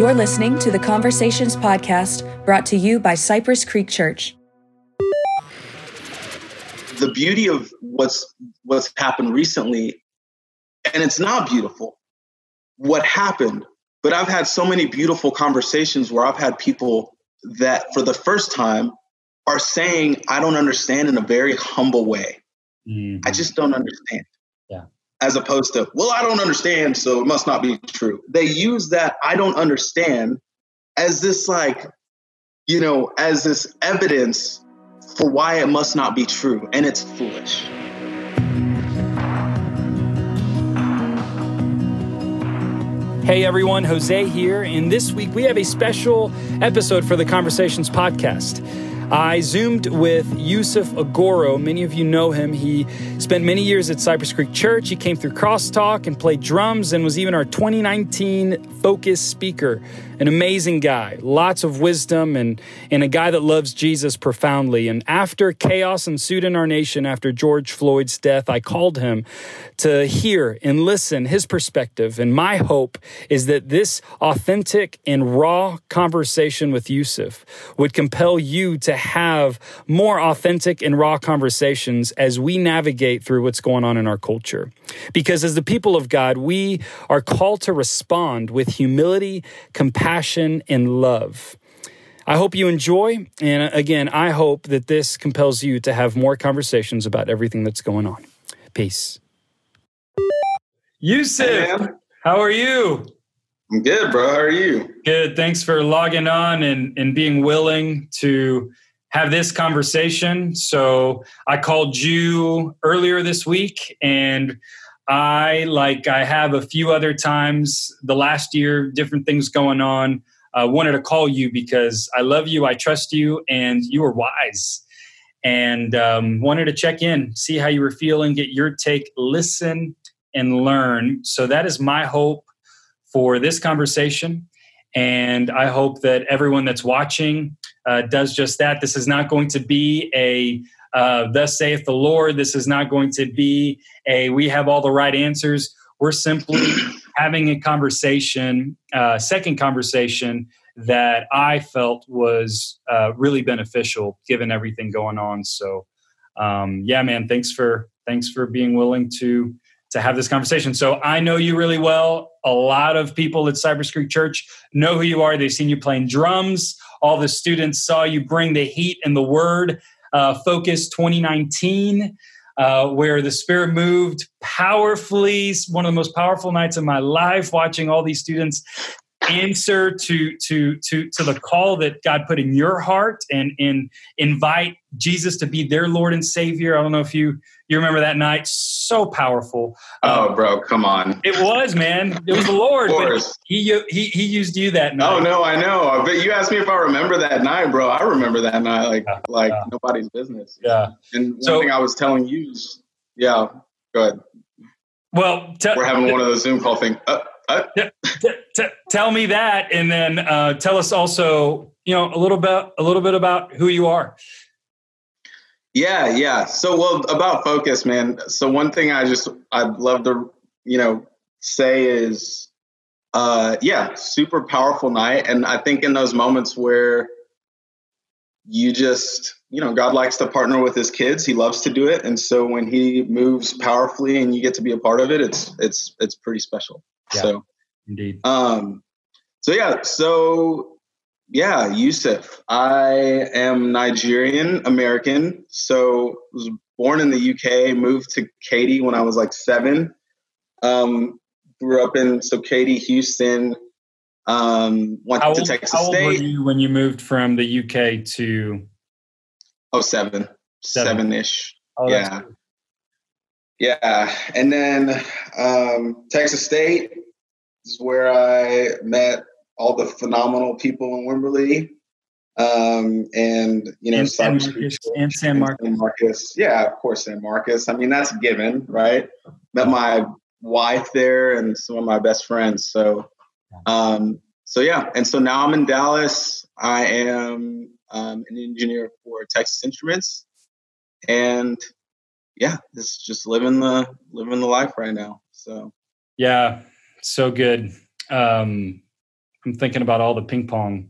You're listening to the Conversations Podcast brought to you by Cypress Creek Church. The beauty of what's what's happened recently, and it's not beautiful, what happened, but I've had so many beautiful conversations where I've had people that for the first time are saying, I don't understand in a very humble way. Mm-hmm. I just don't understand as opposed to, well, I don't understand, so it must not be true. They use that I don't understand as this, like, you know, as this evidence for why it must not be true. And it's foolish. Hey everyone, Jose here. And this week we have a special episode for the Conversations podcast. I zoomed with Yusuf Agoro. Many of you know him. He spent many years at Cypress Creek Church. He came through Crosstalk and played drums and was even our 2019 Focus speaker an amazing guy, lots of wisdom, and, and a guy that loves Jesus profoundly. And after chaos ensued in our nation after George Floyd's death, I called him to hear and listen his perspective. And my hope is that this authentic and raw conversation with Yusuf would compel you to have more authentic and raw conversations as we navigate through what's going on in our culture. Because as the people of God, we are called to respond with humility, compassion, compassion, and love. I hope you enjoy. And again, I hope that this compels you to have more conversations about everything that's going on. Peace. Yusuf, hey, how are you? I'm good, bro. How are you? Good. Thanks for logging on and, and being willing to have this conversation. So I called you earlier this week and I, like I have a few other times the last year, different things going on, uh, wanted to call you because I love you, I trust you, and you are wise. And um, wanted to check in, see how you were feeling, get your take, listen, and learn. So that is my hope for this conversation. And I hope that everyone that's watching uh, does just that. This is not going to be a uh, thus saith the Lord. This is not going to be a we have all the right answers. We're simply having a conversation, uh, second conversation that I felt was uh, really beneficial given everything going on. So, um, yeah, man, thanks for thanks for being willing to to have this conversation. So I know you really well. A lot of people at Cypress Creek Church know who you are. They've seen you playing drums. All the students saw you bring the heat and the word uh, Focus 2019, uh, where the Spirit moved powerfully. One of the most powerful nights of my life, watching all these students answer to to to to the call that God put in your heart and and invite Jesus to be their Lord and Savior. I don't know if you you remember that night, so powerful. Oh, um, bro, come on! It was, man. It was the Lord. he he he used you that night. Oh no, I know. But you asked me if I remember that night, bro. I remember that night like yeah, like yeah. nobody's business. Yeah. And one so, thing I was telling you, yeah, go ahead. Well, t- we're having one of those Zoom call things. Uh, uh. T- t- tell me that, and then uh, tell us also, you know, a little bit a little bit about who you are. Yeah, yeah. So, well, about focus, man. So, one thing I just I'd love to, you know, say is, uh, yeah, super powerful night, and I think in those moments where you just, you know, God likes to partner with His kids. He loves to do it, and so when He moves powerfully and you get to be a part of it, it's it's it's pretty special. Yeah, so, indeed. Um, so yeah, so yeah, Yusuf. I am Nigerian American. So was born in the UK, moved to Katy when I was like seven. Um, grew up in so Katy, Houston. Um, went how to old, Texas how State. Old were you when you moved from the UK to? Oh, seven, seven ish. Oh, yeah. Cool. Yeah, and then um, Texas State is where I met all the phenomenal people in Wimberley. Um, and you know, and San Marcos, and San Marcos. San Marcos. Yeah, of course, San Marcos. I mean, that's given, right? Met my wife there and some of my best friends. So, um, so yeah, and so now I'm in Dallas. I am um, an engineer for Texas Instruments, and yeah, it's just living the living the life right now. So, yeah, so good. Um, I'm thinking about all the ping pong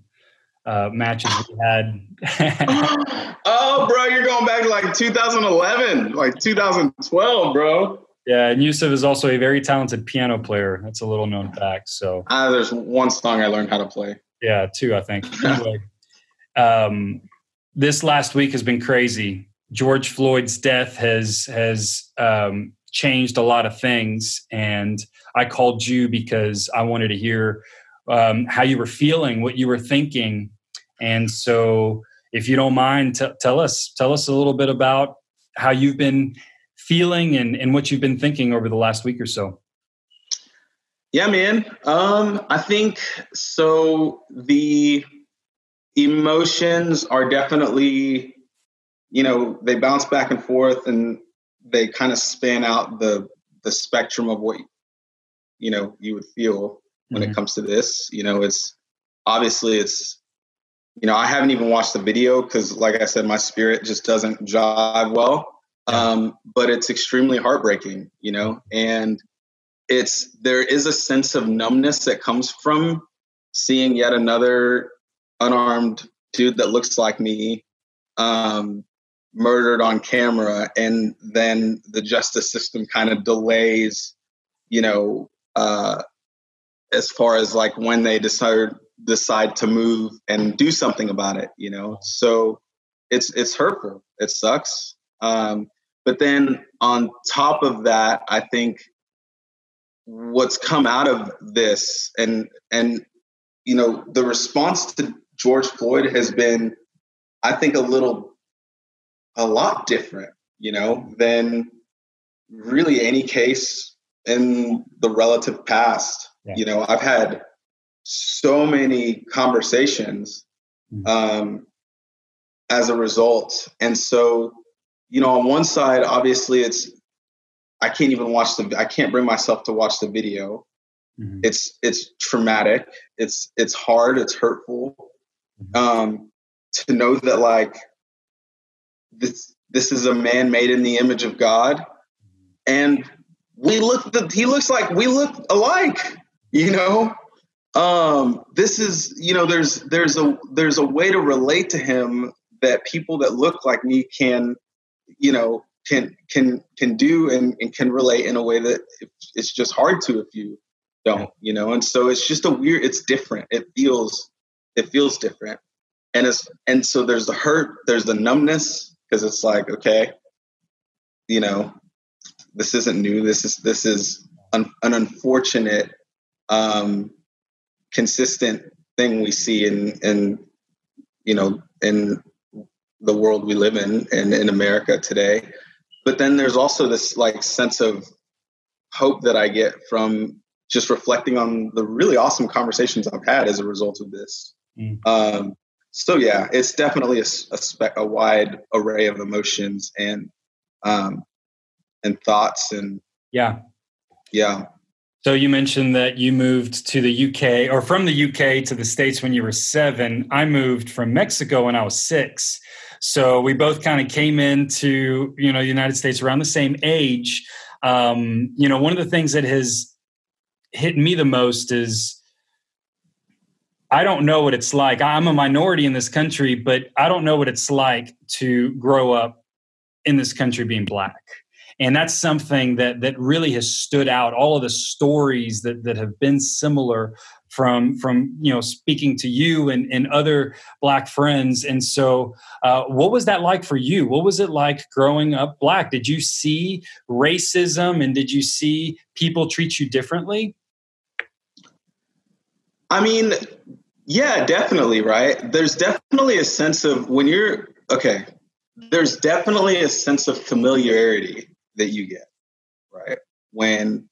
uh, matches we had. oh, bro, you're going back to like 2011, like 2012, bro. Yeah, and Yusuf is also a very talented piano player. That's a little known fact. So uh, there's one song I learned how to play. Yeah, two, I think. Anyway, um, this last week has been crazy. George Floyd's death has has um, changed a lot of things, and I called you because I wanted to hear um, how you were feeling, what you were thinking, and so if you don't mind, t- tell us tell us a little bit about how you've been feeling and, and what you've been thinking over the last week or so. Yeah, man. Um, I think so. The emotions are definitely, you know, they bounce back and forth, and they kind of span out the the spectrum of what you know you would feel when mm-hmm. it comes to this. You know, it's obviously it's you know I haven't even watched the video because, like I said, my spirit just doesn't jive well. Um, but it's extremely heartbreaking, you know, and it's there is a sense of numbness that comes from seeing yet another unarmed dude that looks like me um, murdered on camera, and then the justice system kind of delays, you know, uh, as far as like when they decide decide to move and do something about it, you know. So it's it's hurtful. It sucks. Um, but then on top of that, I think what's come out of this and and you know the response to George Floyd has been I think a little a lot different, you know, than really any case in the relative past. Yeah. You know, I've had so many conversations mm-hmm. um, as a result. And so, you know, on one side, obviously it's I can't even watch the I can't bring myself to watch the video. Mm-hmm. It's it's traumatic. It's it's hard. It's hurtful. Mm-hmm. Um, to know that like this this is a man made in the image of God, and we look the, he looks like we look alike. You know, um, this is you know there's there's a there's a way to relate to him that people that look like me can you know can can can do and, and can relate in a way that it's just hard to if you don't you know? And so it's just a weird it's different. It feels it feels different. And it's and so there's the hurt there's the numbness because it's like okay you know this isn't new this is this is un, an unfortunate um consistent thing we see in in you know in the world we live in and in america today but then there's also this like sense of hope that I get from just reflecting on the really awesome conversations I've had as a result of this. Mm. Um, so yeah, it's definitely a, a, spe- a, wide array of emotions and um, and thoughts and yeah, yeah. So you mentioned that you moved to the UK or from the UK to the States when you were seven. I moved from Mexico when I was six. So we both kind of came into you know the United States around the same age. Um, you know, one of the things that has hit me the most is I don't know what it's like. I'm a minority in this country, but I don't know what it's like to grow up in this country being black. And that's something that that really has stood out. All of the stories that that have been similar from from you know speaking to you and, and other black friends. And so uh, what was that like for you? What was it like growing up black? Did you see racism and did you see people treat you differently? I mean yeah definitely right there's definitely a sense of when you're okay there's definitely a sense of familiarity that you get, right? When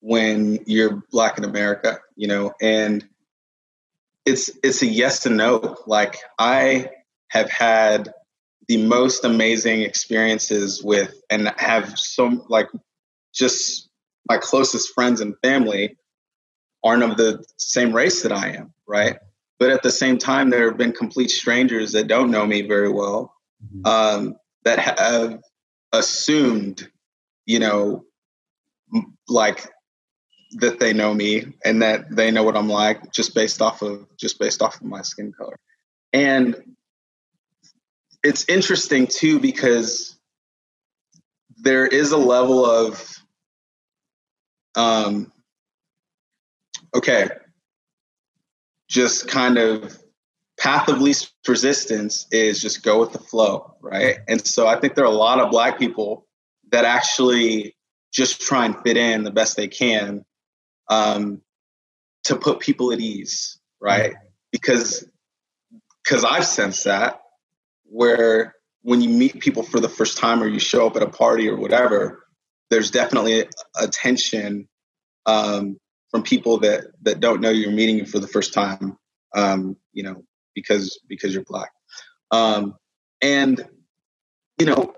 when you're black in America, you know, and it's it's a yes and no. Like I have had the most amazing experiences with and have some like just my closest friends and family aren't of the same race that I am, right? But at the same time, there have been complete strangers that don't know me very well mm-hmm. um, that have assumed, you know, like that they know me and that they know what I'm like just based off of just based off of my skin color. And it's interesting too because there is a level of um okay. Just kind of path of least resistance is just go with the flow right? And so i think there are a lot of black people that actually just try and fit in the best they can um, to put people at ease right? Because because i've sensed that where when you meet people for the first time or you show up at a party or whatever, there's definitely a tension um, from people that that don't know you're meeting you for the first time. Um, you know, because because you're black, um, and you know,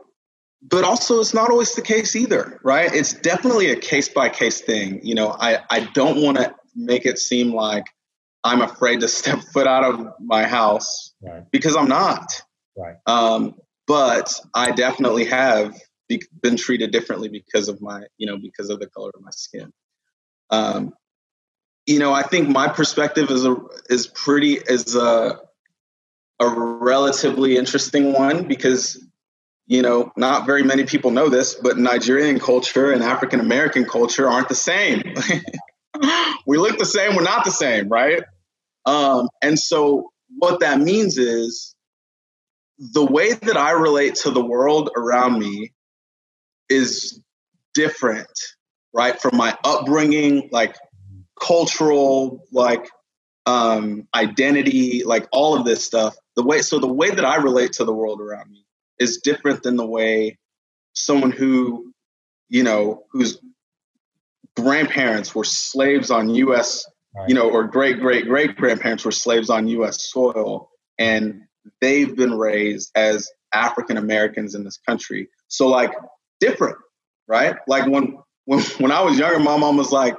but also it's not always the case either, right? It's definitely a case by case thing. You know, I I don't want to make it seem like I'm afraid to step foot out of my house right. because I'm not. Right. Um, but I definitely have be, been treated differently because of my, you know, because of the color of my skin. Um, you know, I think my perspective is a is pretty is a a relatively interesting one because you know not very many people know this, but Nigerian culture and African American culture aren't the same. we look the same, we're not the same, right? Um, and so what that means is the way that I relate to the world around me is different, right? From my upbringing, like cultural, like um, identity, like all of this stuff. The way, so the way that I relate to the world around me is different than the way someone who, you know, whose grandparents were slaves on U.S. Right. you know, or great great great grandparents were slaves on U.S. soil, and they've been raised as African Americans in this country. So like different, right? Like when when when I was younger, my mom was like,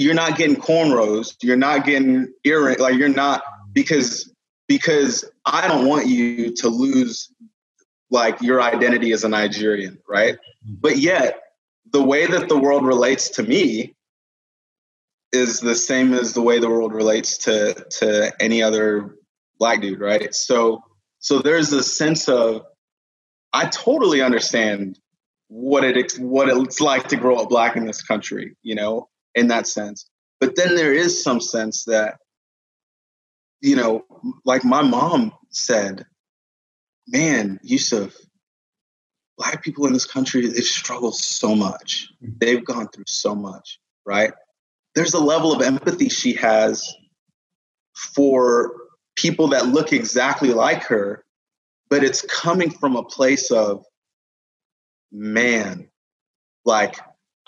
"You're not getting cornrows. You're not getting earring. Like you're not because because I don't want you to lose like your identity as a Nigerian, right? But yet the way that the world relates to me is the same as the way the world relates to to any other black dude, right? So so there's a sense of I totally understand what it what it's like to grow up black in this country, you know, in that sense. But then there is some sense that, you know, like my mom said, man, Yusuf, black people in this country, they've struggled so much. They've gone through so much, right? There's a level of empathy she has for people that look exactly like her, but it's coming from a place of, man, like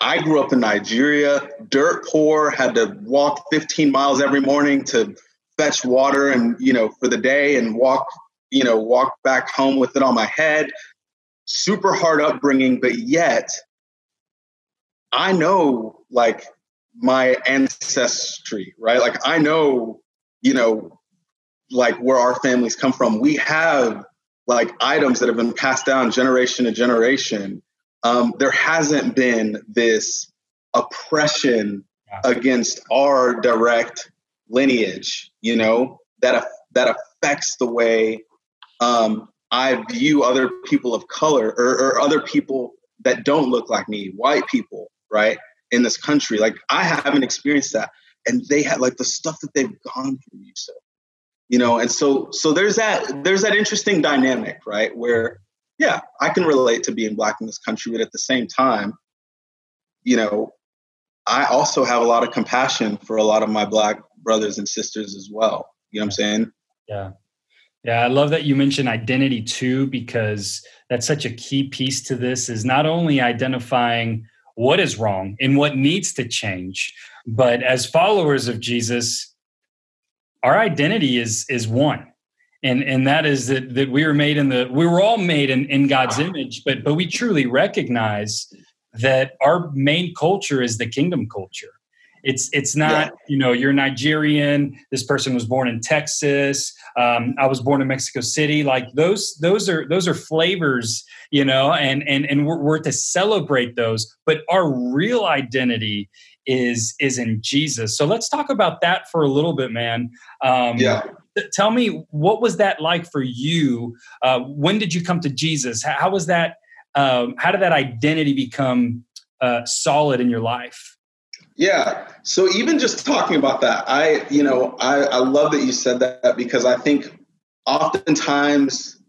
I grew up in Nigeria, dirt poor, had to walk 15 miles every morning to fetch water and, you know, for the day and walk, you know, walk back home with it on my head. Super hard upbringing, but yet I know like my ancestry, right? Like I know, you know, like where our families come from. We have like items that have been passed down generation to generation. Um, there hasn't been this oppression against our direct lineage, you know, that that affects the way um, I view other people of color or, or other people that don't look like me, white people, right, in this country. Like I haven't experienced that, and they have like the stuff that they've gone through. So you know and so so there's that there's that interesting dynamic right where yeah i can relate to being black in this country but at the same time you know i also have a lot of compassion for a lot of my black brothers and sisters as well you know what i'm saying? Yeah. Yeah i love that you mentioned identity too because that's such a key piece to this is not only identifying what is wrong and what needs to change but as followers of jesus our identity is is one and and that is that that we were made in the we were all made in, in god's image but but we truly recognize that our main culture is the kingdom culture It's it's not yeah. you know you're Nigerian. This person was born in Texas. Um, I was born in Mexico City. Like those those are those are flavors, you know, and and and we're, we're to celebrate those. But our real identity is is in Jesus. So let's talk about that for a little bit, man. Um, yeah. Tell me what was that like for you? Uh, when did you come to Jesus? How, was that? Um, how did that identity become uh, solid in your life? Yeah. So even just talking about that, I, you know, I, I love that you said that because I think oftentimes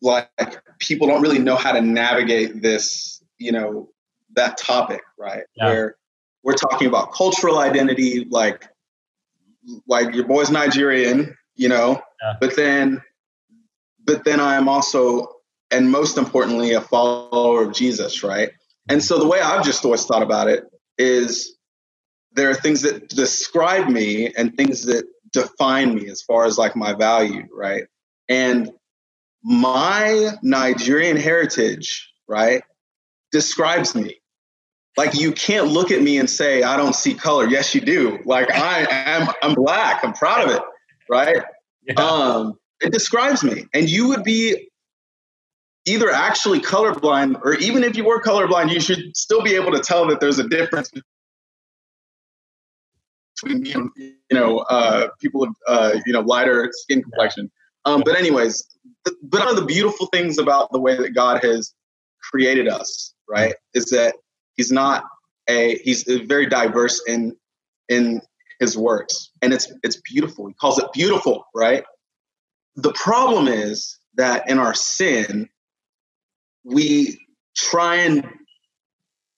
like people don't really know how to navigate this, you know, that topic, right? Yeah. Where we're talking about cultural identity, like like your boy's Nigerian, you know, yeah. but then but then I am also and most importantly a follower of Jesus, right? And so the way I've just always thought about it is there are things that describe me and things that define me as far as like my value, right? And my Nigerian heritage, right, describes me. Like you can't look at me and say I don't see color. Yes, you do. Like I am I'm black. I'm proud of it, right? Yeah. Um it describes me. And you would be either actually colorblind or even if you were colorblind, you should still be able to tell that there's a difference between you know uh, people of uh, you know lighter skin complexion. Um, but anyways, but one of the beautiful things about the way that God has created us, right, is that He's not a He's very diverse in in His works, and it's it's beautiful. He calls it beautiful, right? The problem is that in our sin, we try and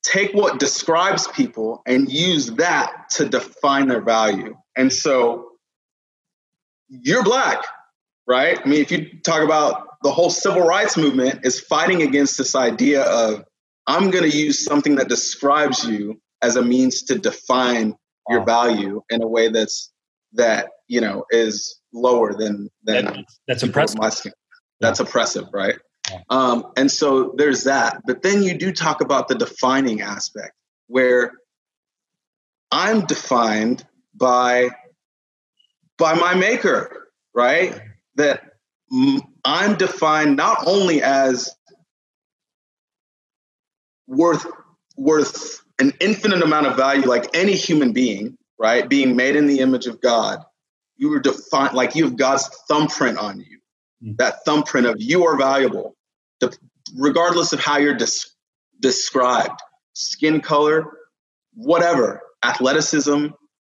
take what describes people and use that to define their value. And so you're black, right? I mean, if you talk about the whole civil rights movement is fighting against this idea of I'm going to use something that describes you as a means to define your value in a way that's that you know is lower than than that, that's oppressive. That's yeah. oppressive, right? Um, and so there's that. But then you do talk about the defining aspect where I'm defined by by my maker, right? That I'm defined not only as worth worth an infinite amount of value like any human being, right? Being made in the image of God. You were defined like you have God's thumbprint on you. Mm. That thumbprint of you are valuable the, regardless of how you're des- described, skin color, whatever, athleticism,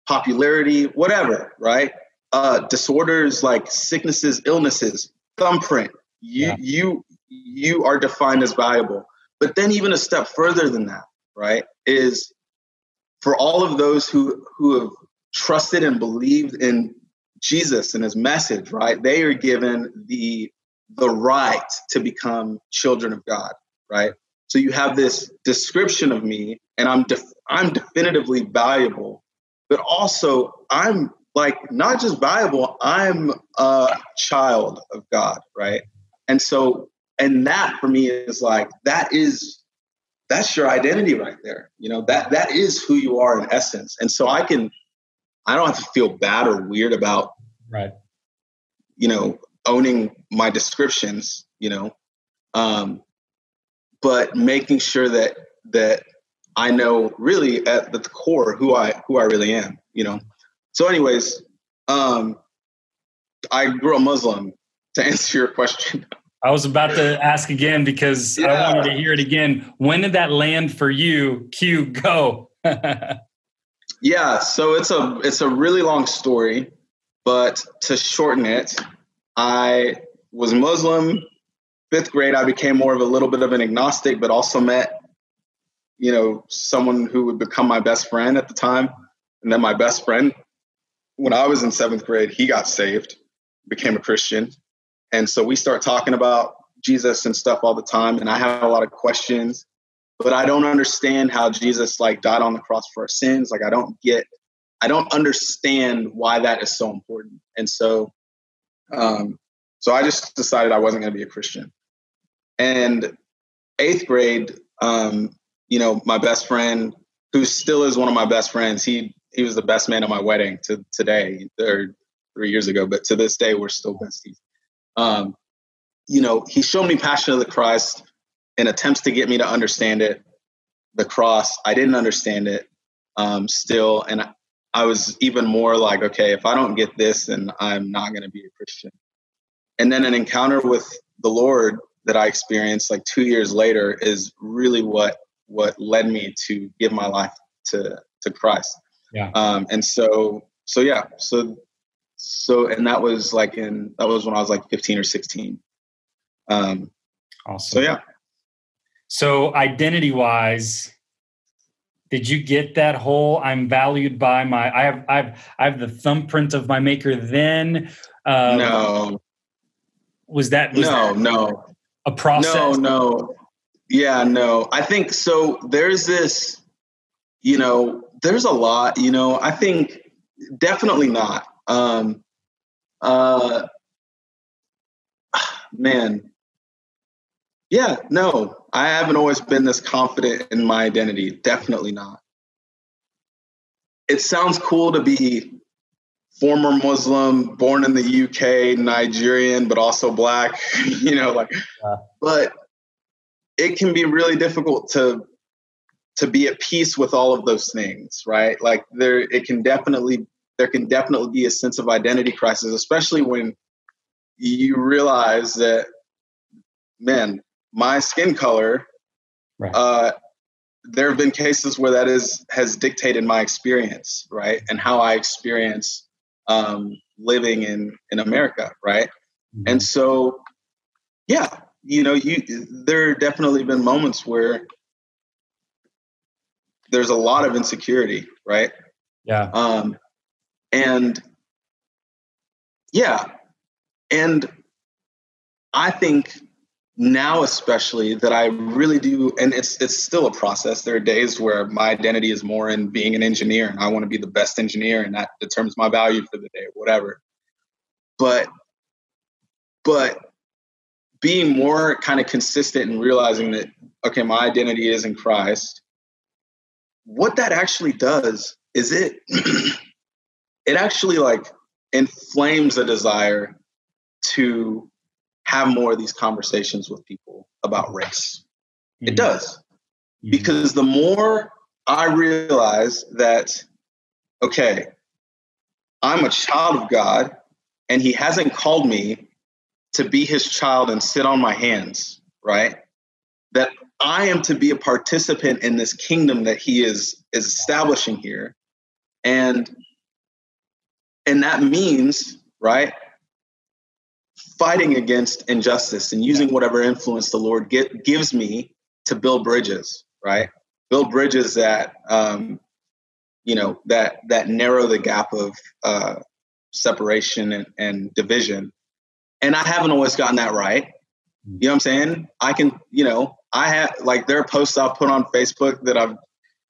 popularity, whatever, right? Uh, disorders like sicknesses, illnesses, thumbprint. You yeah. you you are defined as valuable. But then even a step further than that, right, is for all of those who who have trusted and believed in Jesus and his message, right? They are given the the right to become children of God, right? So you have this description of me, and I'm def- I'm definitively valuable, but also I'm like not just valuable, I'm a child of God, right? And so, and that for me is like that is that's your identity right there. You know that that is who you are in essence. And so I can I don't have to feel bad or weird about right you know owning my descriptions, you know, um, but making sure that that I know really at the core who I who I really am, you know. So, anyways, um, I grew a Muslim. To answer your question, I was about to ask again because yeah. I wanted to hear it again. When did that land for you? Q, go. yeah, so it's a it's a really long story, but to shorten it, I was Muslim. Fifth grade, I became more of a little bit of an agnostic, but also met, you know, someone who would become my best friend at the time. And then my best friend, when I was in seventh grade, he got saved, became a Christian. And so we start talking about Jesus and stuff all the time. And I have a lot of questions, but I don't understand how Jesus like died on the cross for our sins. Like I don't get, I don't understand why that is so important. And so um, so I just decided I wasn't going to be a Christian. And eighth grade, um, you know, my best friend, who still is one of my best friends, he he was the best man at my wedding to today or three years ago, but to this day we're still besties. Um, you know, he showed me passion of the Christ in attempts to get me to understand it. The cross, I didn't understand it um, still, and I, I was even more like, okay, if I don't get this, then I'm not going to be a Christian. And then an encounter with the Lord that I experienced like two years later is really what what led me to give my life to to Christ. Yeah. Um, and so so yeah so so and that was like in that was when I was like 15 or 16. Um, awesome. So yeah. So identity wise, did you get that whole I'm valued by my I have I've I have the thumbprint of my maker then? Um, no. Was that was no that no a process? No, no. Yeah, no. I think so there's this, you know, there's a lot, you know, I think definitely not. Um uh man. Yeah, no. I haven't always been this confident in my identity. Definitely not. It sounds cool to be former Muslim, born in the UK, Nigerian, but also black, you know, like, yeah. but it can be really difficult to to be at peace with all of those things, right? Like there it can definitely there can definitely be a sense of identity crisis, especially when you realize that man, my skin color right. uh there have been cases where that is has dictated my experience, right? And how I experience um, living in in America, right? Mm-hmm. And so, yeah, you know, you there have definitely been moments where there's a lot of insecurity, right? Yeah. Um, and yeah, and I think now especially that I really do, and it's it's still a process. There are days where my identity is more in being an engineer, and I want to be the best engineer, and that determines my value for the day, whatever. But but being more kind of consistent and realizing that okay, my identity is in Christ. What that actually does is it it actually like inflames a desire to have more of these conversations with people about race. Mm-hmm. It does. Mm-hmm. Because the more I realize that, okay, I'm a child of God and he hasn't called me to be his child and sit on my hands, right? That I am to be a participant in this kingdom that he is is establishing here. And and that means, right, fighting against injustice and using whatever influence the Lord get, gives me to build bridges, right? Build bridges that, um, you know, that that narrow the gap of uh, separation and, and division. And I haven't always gotten that right. You know what I'm saying? I can, you know, I have like there are posts I've put on Facebook that I've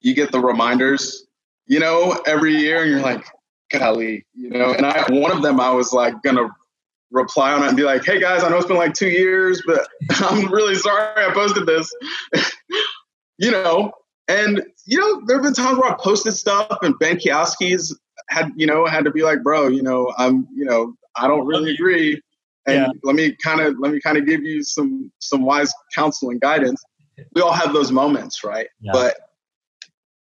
you get the reminders, you know, every year, and you're like, golly, you know. And I one of them I was like gonna reply on it and be like, hey guys, I know it's been like two years, but I'm really sorry I posted this. you know, and you know, there have been times where I posted stuff and Ben Kioski's had, you know, had to be like, bro, you know, I'm, you know, I don't really agree. And yeah. let me kind of let me kind of give you some some wise counsel and guidance. We all have those moments, right? Yeah. But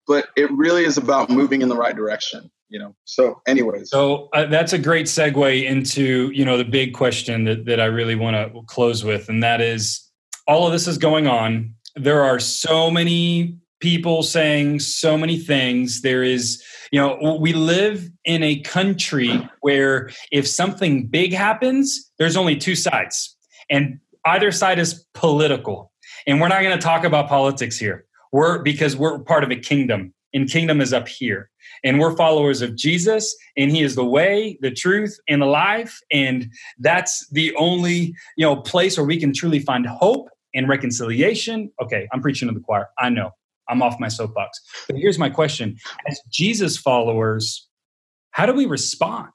but it really is about moving in the right direction you know? So anyways. So uh, that's a great segue into you know the big question that, that i really want to close with and that is all of this is going on. There are so many people saying so many things. There is you know we live in a country where if something big happens there's only two sides and either side is political. And we're not going to talk about politics here. We're because we're part of a kingdom and kingdom is up here and we're followers of Jesus, and He is the way, the truth, and the life. And that's the only you know place where we can truly find hope and reconciliation. Okay, I'm preaching to the choir. I know I'm off my soapbox. But here's my question: As Jesus followers, how do we respond?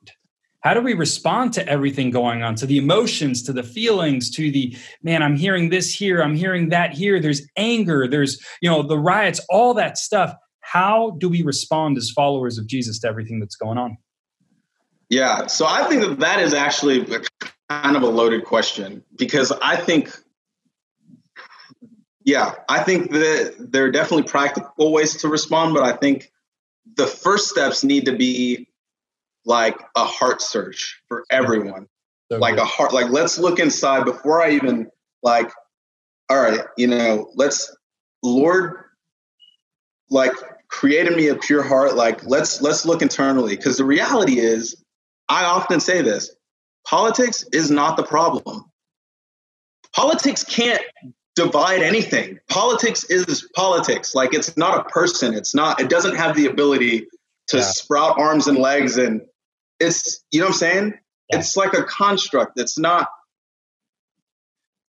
How do we respond to everything going on, to the emotions, to the feelings, to the man, I'm hearing this here, I'm hearing that here, there's anger, there's, you know, the riots, all that stuff how do we respond as followers of Jesus to everything that's going on? Yeah, so I think that that is actually kind of a loaded question because I think, yeah, I think that there are definitely practical ways to respond, but I think the first steps need to be like a heart search for everyone. So like good. a heart, like let's look inside before I even like, all right, you know, let's, Lord, like created me a pure heart. Like let's let's look internally because the reality is, I often say this: politics is not the problem. Politics can't divide anything. Politics is politics. Like it's not a person. It's not. It doesn't have the ability to yeah. sprout arms and legs and it's you know what I'm saying? Yeah. It's like a construct. It's not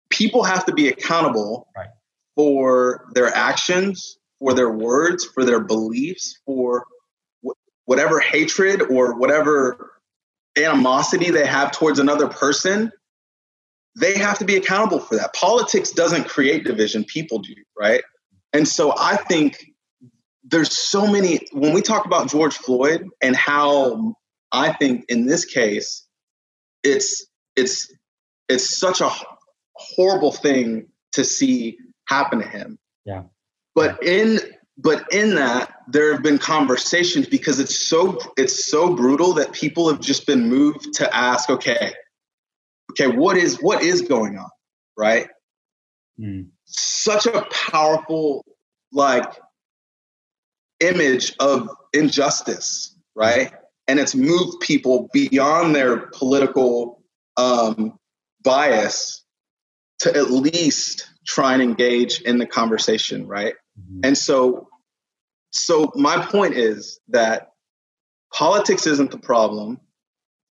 people have to be accountable right. for their actions, for their words, for their beliefs, for wh- whatever hatred or whatever animosity they have towards another person. They have to be accountable for that. Politics doesn't create division, people do, right? And so I think there's so many when we talk about George Floyd and how I think in this case, it's it's it's such a horrible thing to see happen to him. Yeah. But in but in that there have been conversations because it's so it's so brutal that people have just been moved to ask, okay, okay, what is what is going on, right? Mm. Such a powerful like image of injustice, right? and it's moved people beyond their political um, bias to at least try and engage in the conversation right mm-hmm. and so so my point is that politics isn't the problem.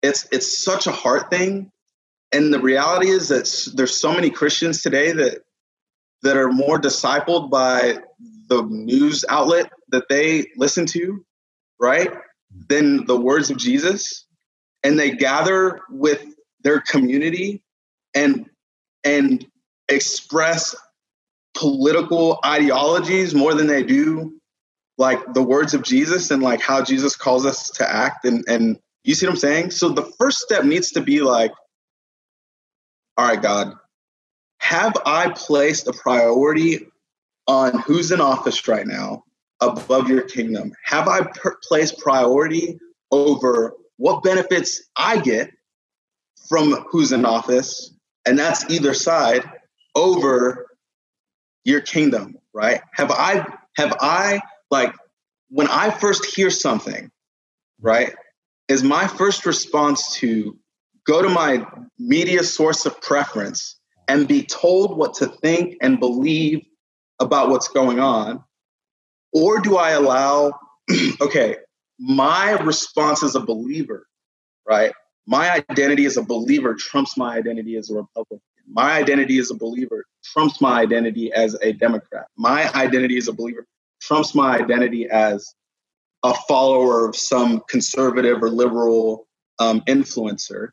It's it's such a heart thing. And the reality is that there's so many christians today that that are more discipled by the news outlet that they listen to right than the words of Jesus, and they gather with their community and and express political ideologies more than they do like the words of Jesus and like how Jesus calls us to act and and you see what I'm saying? So the first step needs to be like all right God, have I placed a priority on who's in office right now above your kingdom? Have I per- placed priority over what benefits I get from who's in office? And that's either side over your kingdom, right? Have I, have I, like, when I first hear something, right, is my first response to go to my media source of preference and be told what to think and believe about what's going on? Or do I allow, okay, my response as a believer, right? My identity as a believer trumps my identity as a Republican. My identity as a believer trumps my identity as a Democrat. My identity as a believer trumps my identity as a follower of some conservative or liberal um, influencer.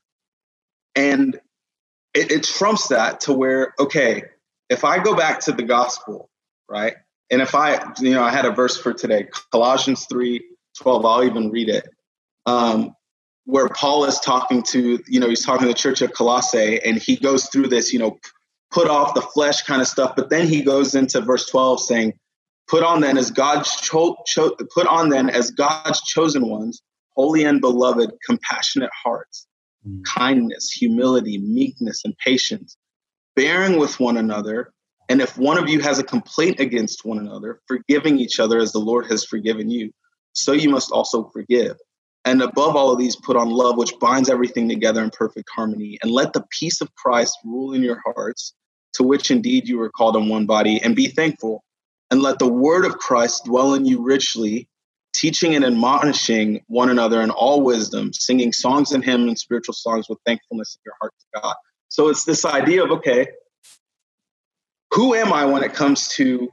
And it, it trumps that to where, okay, if I go back to the gospel, right? And if I, you know, I had a verse for today, Colossians 3 12, I'll even read it, um, where Paul is talking to, you know, he's talking to the church of Colossae and he goes through this, you know, put off the flesh kind of stuff. But then he goes into verse 12 saying, put on then as God's cho- cho- put on then as God's chosen ones, holy and beloved, compassionate hearts, mm. kindness, humility, meekness, and patience, bearing with one another, and if one of you has a complaint against one another, forgiving each other as the Lord has forgiven you, so you must also forgive. And above all of these, put on love, which binds everything together in perfect harmony. And let the peace of Christ rule in your hearts, to which indeed you were called in one body, and be thankful. And let the word of Christ dwell in you richly, teaching and admonishing one another in all wisdom, singing songs and hymns and spiritual songs with thankfulness in your heart to God. So it's this idea of, okay, who am I when it comes to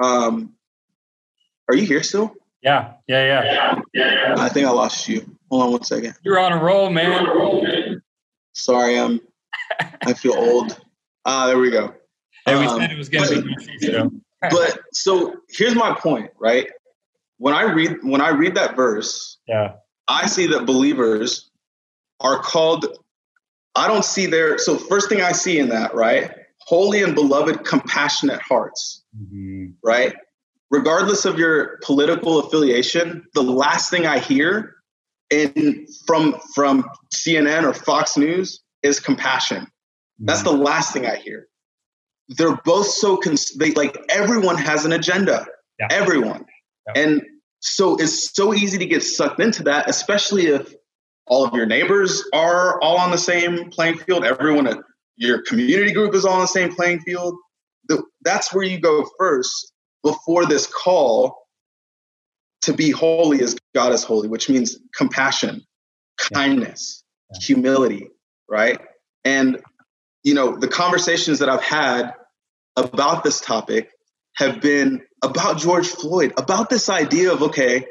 um are you here still? Yeah, yeah, yeah. I think I lost you. Hold on one second. You're on a roll, man. Sorry, I'm I feel old. Ah, there we go. Hey, we um, said it was gonna but, be but so here's my point, right? when I read when I read that verse, yeah, I see that believers are called. I don't see their so first thing I see in that right, holy and beloved, compassionate hearts, mm-hmm. right. Regardless of your political affiliation, the last thing I hear in from from CNN or Fox News is compassion. Mm-hmm. That's the last thing I hear. They're both so cons- they like everyone has an agenda. Yeah. Everyone. Yeah. And so it's so easy to get sucked into that, especially if all of your neighbors are all on the same playing field. Everyone at your community group is all on the same playing field. That's where you go first before this call to be holy as God is holy, which means compassion, kindness, yeah. humility, right? And, you know, the conversations that I've had about this topic have been about George Floyd, about this idea of, okay,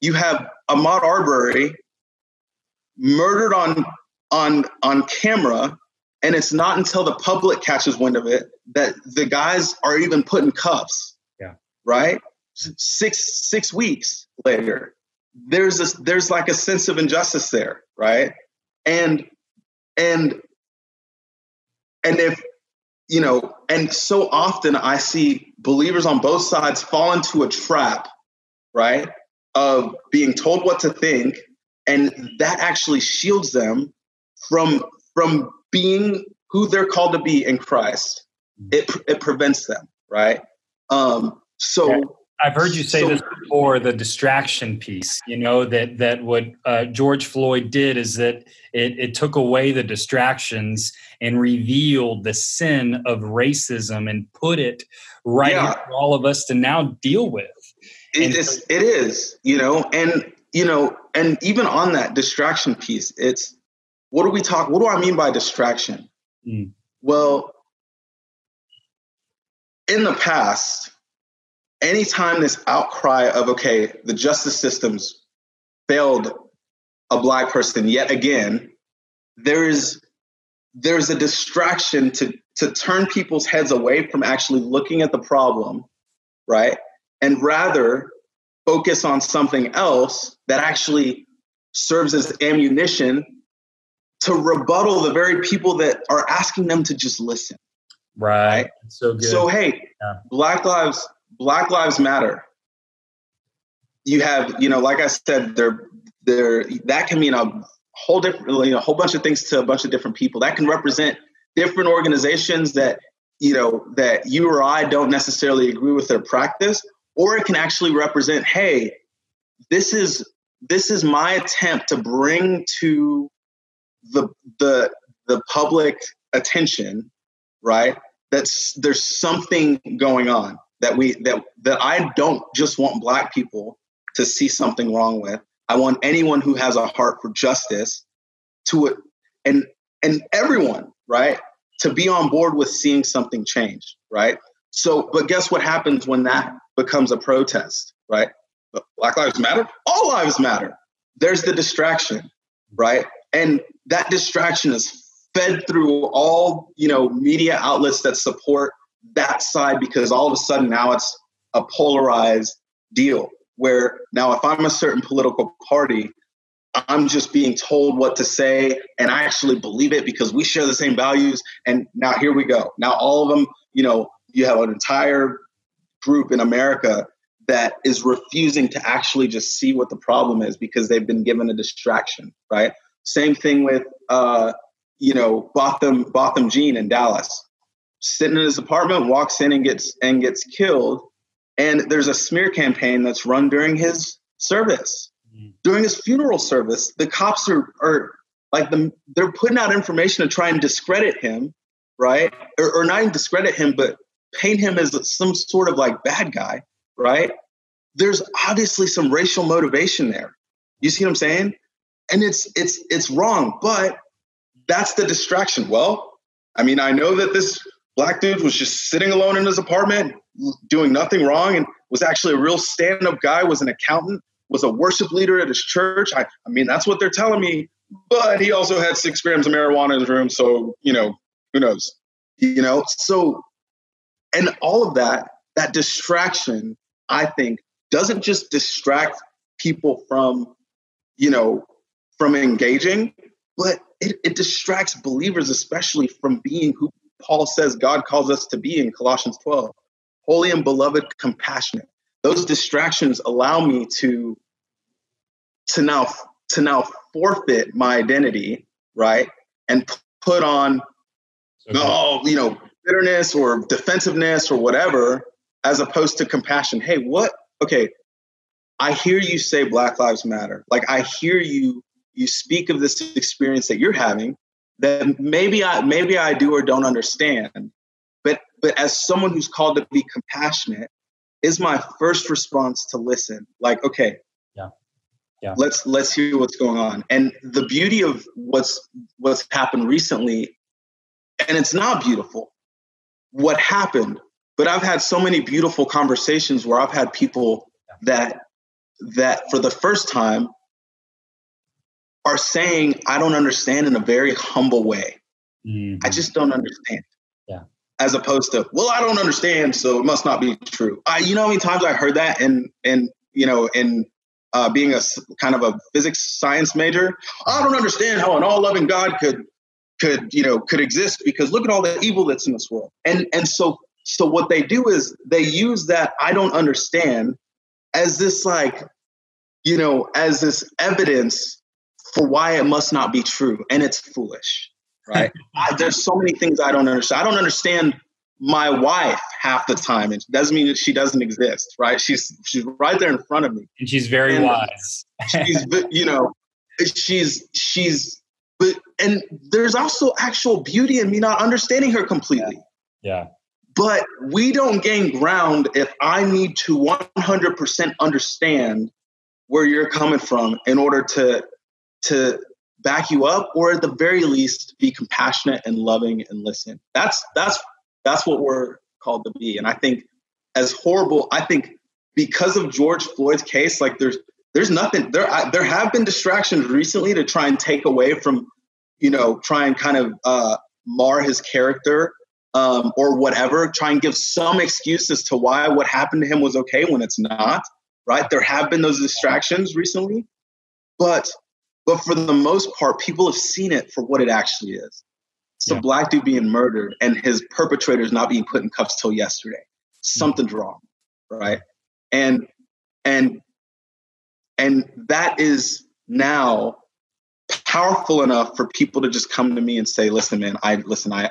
you have Ahmaud Arbery murdered on on on camera and it's not until the public catches wind of it that the guys are even put in cuffs yeah right? Six six weeks later there's this there's like a sense of injustice there right? And and and if you know and so often i see believers on both sides fall into a trap right of being told what to think and that actually shields them from from being who they're called to be in christ. It it prevents them right? Um so I've heard you say so, this before the distraction piece, you know, that that what uh, George Floyd did is that it, it took away the distractions and revealed the sin of racism and put it right yeah. for all of us to now deal with. It is, it is, you know, and you know, and even on that distraction piece, it's what do we talk? What do I mean by distraction? Mm. Well, in the past, anytime this outcry of okay the justice systems failed a black person yet again there's there's a distraction to to turn people's heads away from actually looking at the problem right and rather focus on something else that actually serves as ammunition to rebuttal the very people that are asking them to just listen right, right? so good so hey yeah. black lives Black Lives Matter. You have, you know, like I said, there, there that can mean a whole different, you know, a whole bunch of things to a bunch of different people. That can represent different organizations that, you know, that you or I don't necessarily agree with their practice, or it can actually represent, hey, this is this is my attempt to bring to the the the public attention, right? That's there's something going on that we that that I don't just want black people to see something wrong with. I want anyone who has a heart for justice to it and and everyone, right? To be on board with seeing something change, right? So, but guess what happens when that becomes a protest, right? Black Lives Matter, all lives matter. There's the distraction, right? And that distraction is fed through all, you know, media outlets that support that side because all of a sudden now it's a polarized deal where now if I'm a certain political party, I'm just being told what to say and I actually believe it because we share the same values. And now here we go. Now all of them, you know, you have an entire group in America that is refusing to actually just see what the problem is because they've been given a distraction, right? Same thing with uh, you know, Botham Botham Jean in Dallas sitting in his apartment, walks in and gets and gets killed. And there's a smear campaign that's run during his service. Mm. During his funeral service, the cops are are like the they're putting out information to try and discredit him, right? Or, or not even discredit him, but paint him as some sort of like bad guy, right? There's obviously some racial motivation there. You see what I'm saying? And it's it's it's wrong, but that's the distraction. Well, I mean, I know that this black dude was just sitting alone in his apartment doing nothing wrong and was actually a real stand-up guy was an accountant was a worship leader at his church. I, I mean that's what they're telling me. But he also had six grams of marijuana in his room so you know who knows? You know so and all of that that distraction i think doesn't just distract people from, you know, from engaging, but it, it distracts believers, especially from being who Paul says God calls us to be in Colossians 12 holy and beloved, compassionate. Those distractions allow me to to now to now forfeit my identity, right? And put on okay. oh, you know, bitterness or defensiveness or whatever, as opposed to compassion. Hey, what? Okay, I hear you say Black Lives Matter. Like I hear you you speak of this experience that you're having that maybe I maybe I do or don't understand. But but as someone who's called to be compassionate, is my first response to listen. Like, okay, yeah. Yeah. Let's let's hear what's going on. And the beauty of what's what's happened recently, and it's not beautiful, what happened, but I've had so many beautiful conversations where I've had people that that for the first time are saying, I don't understand in a very humble way. Mm-hmm. I just don't understand. Yeah. As opposed to, well, I don't understand, so it must not be true. I, you know, how many times I heard that, and and you know, in uh, being a kind of a physics science major, I don't understand how an all-loving God could could you know could exist because look at all the evil that's in this world. And and so so what they do is they use that I don't understand as this like you know as this evidence for why it must not be true, and it's foolish, right? I, there's so many things I don't understand. I don't understand my wife half the time, and it doesn't mean that she doesn't exist, right? She's she's right there in front of me, and she's very and wise. she's you know, she's she's but and there's also actual beauty in me not understanding her completely. Yeah. yeah. But we don't gain ground if I need to 100% understand where you're coming from in order to to back you up or at the very least be compassionate and loving and listen. That's that's that's what we're called to be. And i think as horrible i think because of george floyd's case like there's there's nothing there I, there have been distractions recently to try and take away from you know try and kind of uh, mar his character um, or whatever try and give some excuse as to why what happened to him was okay when it's not right? There have been those distractions recently but but for the most part, people have seen it for what it actually is. It's yeah. a black dude being murdered and his perpetrators not being put in cuffs till yesterday. Something's mm-hmm. wrong, right? And and and that is now powerful enough for people to just come to me and say, "Listen, man, I listen. I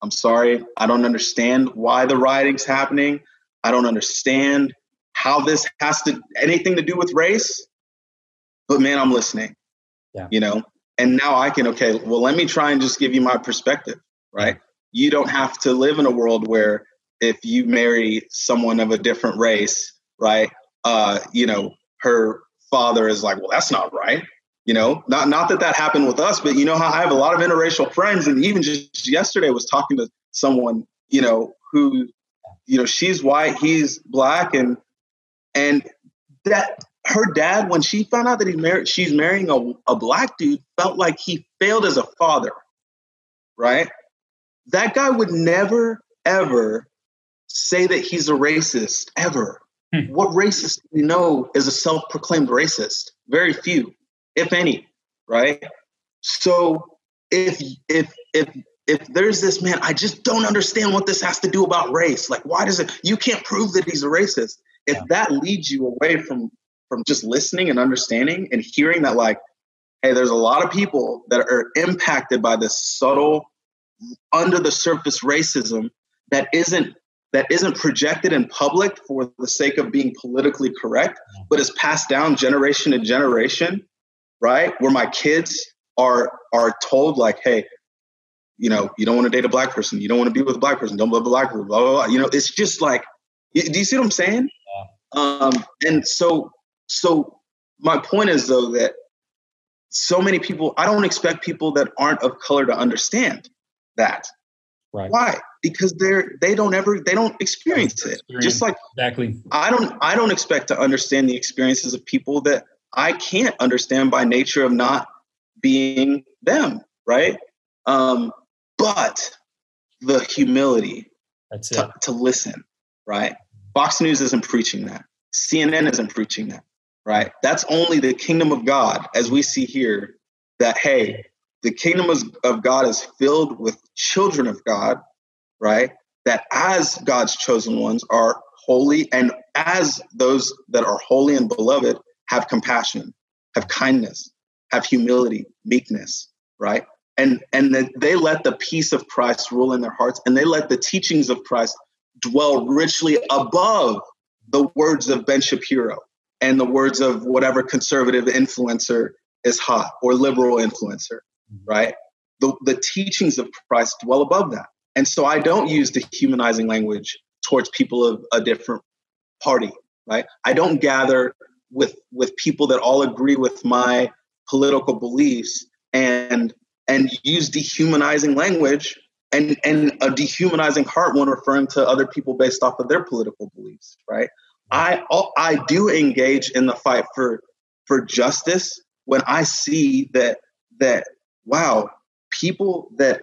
I'm sorry. I don't understand why the rioting's happening. I don't understand how this has to anything to do with race. But man, I'm listening yeah. you know? And now i can okay well let me try and just give you my perspective right? You don't have to live in a world where if you marry someone of a different race right uh you know her father is like well that's not right you know? Not not that that happened with us but you know how i have a lot of interracial friends and even just yesterday was talking to someone you know who you know she's white he's black and and that her dad, when she found out that he married, she's marrying a, a black dude, felt like he failed as a father, right? That guy would never, ever say that he's a racist, ever. Hmm. What racist do we know is a self proclaimed racist? Very few, if any, right? So if, if, if, if there's this man, I just don't understand what this has to do about race. Like, why does it? You can't prove that he's a racist. If yeah. that leads you away from from just listening and understanding and hearing that like hey there's a lot of people that are impacted by this subtle under the surface racism that isn't that isn't projected in public for the sake of being politically correct but is passed down generation to generation right? Where my kids are are told like hey you know you don't want to date a black person you don't want to be with a black person don't love a black person blah blah blah you know it's just like do you see what i'm saying? Um and so so my point is though that so many people, I don't expect people that aren't of color to understand that. Right. Why? Because they're they don't ever they don't experience it. Experience. Just like exactly. I don't I don't expect to understand the experiences of people that I can't understand by nature of not being them, right? Um, but the humility—that's to, to listen, right? Fox News isn't preaching that. CNN isn't preaching that, right? That's only the kingdom of God, as we see here, that, hey, the kingdom of God is filled with children of God, right? That as God's chosen ones are holy, and as those that are holy and beloved have compassion, have kindness, have humility, meekness, right? And and that they let the peace of Christ rule in their hearts, and they let the teachings of Christ dwell richly above the words of Ben Shapiro and the words of whatever conservative influencer is hot or liberal influencer, mm-hmm. right? The, the teachings of Christ dwell above that. And so I don't use dehumanizing language towards people of a different party, right? I don't gather with with people that all agree with my political beliefs and and use dehumanizing language and and a dehumanizing heart when referring to other people based off of their political beliefs, right? I I do engage in the fight for for justice when I see that that wow, people that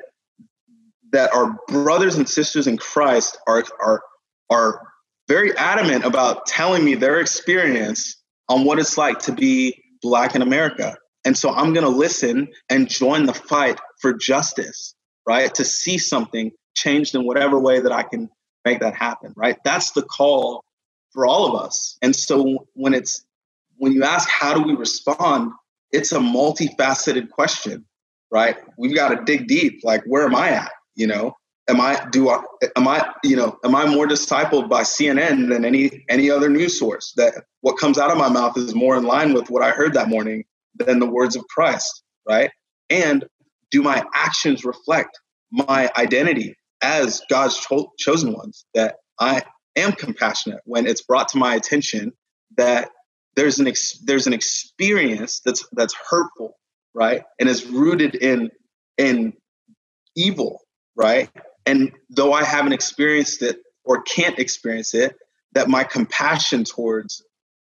that are brothers and sisters in Christ are are are very adamant about telling me their experience on what it's like to be black in America. And so I'm going to listen and join the fight for justice, right? To see something changed in whatever way that I can make that happen, right? That's the call for all of us. And so when it's when you ask how do we respond, it's a multifaceted question, right? We've got to dig deep. Like, where am I at? You know, am I do I am I you know am I more discipled by CNN than any any other news source? That what comes out of my mouth is more in line with what I heard that morning than the words of Christ, right? And do my actions reflect my identity as God's cho- chosen ones? That I am compassionate when it's brought to my attention that there's an ex- there's an experience that's that's hurtful, right, and is rooted in in evil, right? And though I haven't experienced it or can't experience it, that my compassion towards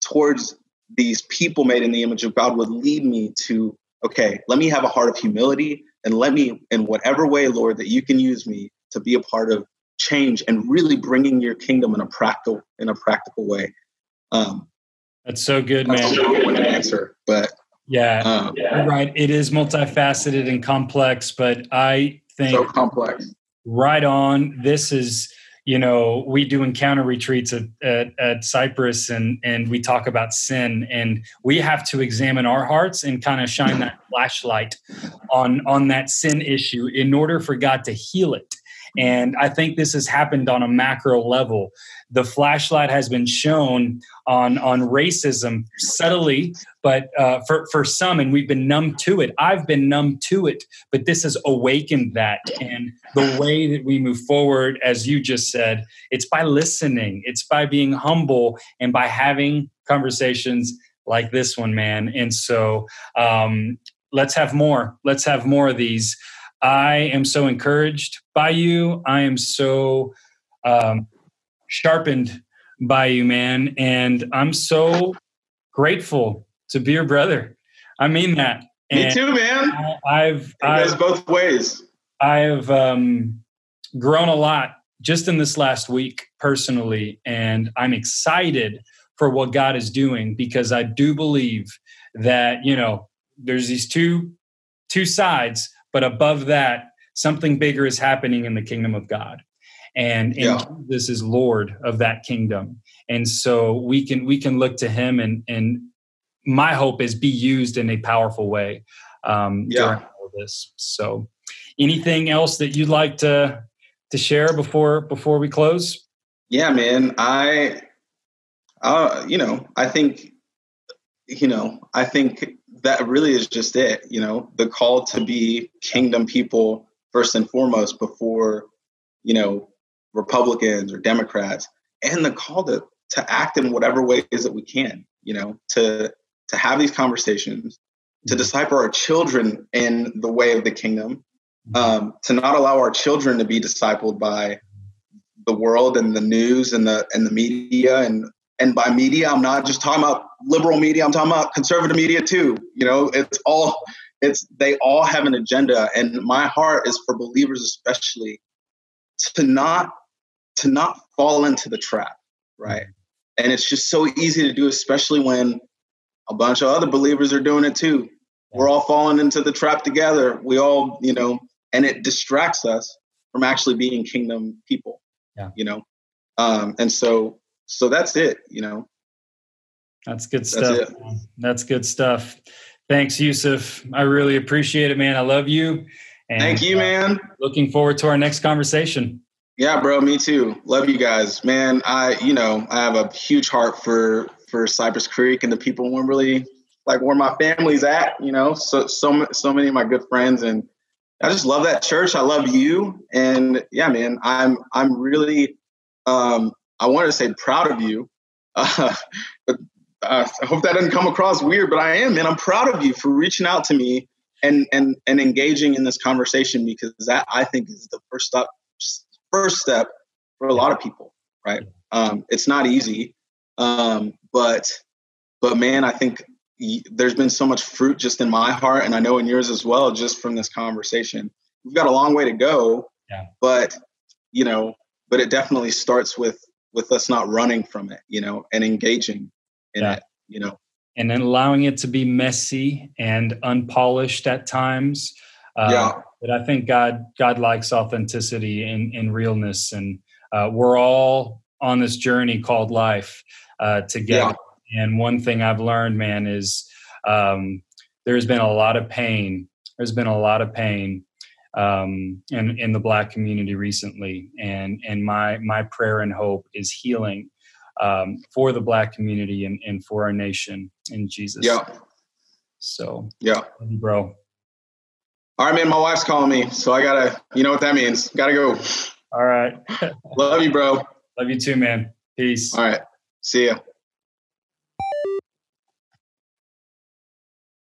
towards these people made in the image of God would lead me to okay, let me have a heart of humility and let me in whatever way, Lord, that you can use me to be a part of change and really bringing your kingdom in a practical in a practical way. Um, that's so good, man. That's a good answer, but yeah, um, yeah, right. It is multifaceted and complex, but I think so complex. Right on. This is you know we do encounter retreats at, at, at, cypress and and we talk about sin and we have to examine our hearts and kind of shine that flashlight on on that sin issue in order for god to heal it and I think this has happened on a macro level. The flashlight has been shown on, on racism subtly, but uh, for, for some, and we've been numb to it. I've been numb to it, but this has awakened that. And the way that we move forward, as you just said, it's by listening, it's by being humble, and by having conversations like this one, man. And so um, let's have more. Let's have more of these. I am so encouraged by you. I am so um, sharpened by you, man. And I'm so grateful to be your brother. I mean that. Me and too, man. I, have it goes I've, both ways. I've um, grown a lot just in this last week personally, and I'm excited for what God is doing because I do believe that you know there's these two two sides but above that, something bigger is happening in the kingdom of God. And, and yeah. Jesus is Lord of that kingdom. And so we can we can look to him and and my hope is be used in a powerful way um, yeah. during all of this. So anything else that you'd like to to share before before we close? Yeah, man. I uh, you know, I think you know, I think that really is just it. You know, the call to be kingdom people first and foremost before, you know, Republicans or Democrats, and the call to to act in whatever ways that we can. You know, to to have these conversations, to mm-hmm. disciple our children in the way of the kingdom, um, to not allow our children to be discipled by the world and the news and the and the media and and by media, I'm not just talking about liberal media. I'm talking about conservative media too. You know, it's all it's they all have an agenda, and my heart is for believers especially to not to not fall into the trap, right? and it's just so easy to do, especially when a bunch of other believers are doing it too. We're all falling into the trap together. We all, you know, and it distracts us from actually being kingdom people. Yeah. You know, um, and so so that's it. You know, that's good stuff. That's, that's good stuff. Thanks, Yusuf. I really appreciate it, man. I love you. And, Thank you, uh, man. looking forward to our next conversation. Yeah, bro. Me too. Love you guys, man. I, you know, I have a huge heart for for Cypress Creek and the people in really like where my family's at. You know, so so so many of my good friends and I just love that church. I love you, and yeah, man, I'm I'm really um, I wanted to say proud of you, uh, but uh, I hope that doesn't come across weird. But I am, man. I'm proud of you for reaching out to me and and and engaging in this conversation because that I think is the first step first step for a lot of people. Right? Um, it's not easy, um, but but man, I think there's been so much fruit just in my heart and i know in yours as well just from this conversation we've got a long way to go yeah. but you know but it definitely starts with with us not running from it you know and engaging in yeah. it you know and then allowing it to be messy and unpolished at times uh, yeah. but i think god god likes authenticity and, and realness and uh, we're all on this journey called life uh, together and one thing I've learned, man, is um, there's been a lot of pain. There's been a lot of pain um, in in the Black community recently, and and my my prayer and hope is healing um, for the Black community and, and for our nation in Jesus. Yeah. So yeah, bro. All right, man. My wife's calling me, so I gotta. You know what that means? Gotta go. All right. Love you, bro. Love you too, man. Peace. All right. See ya.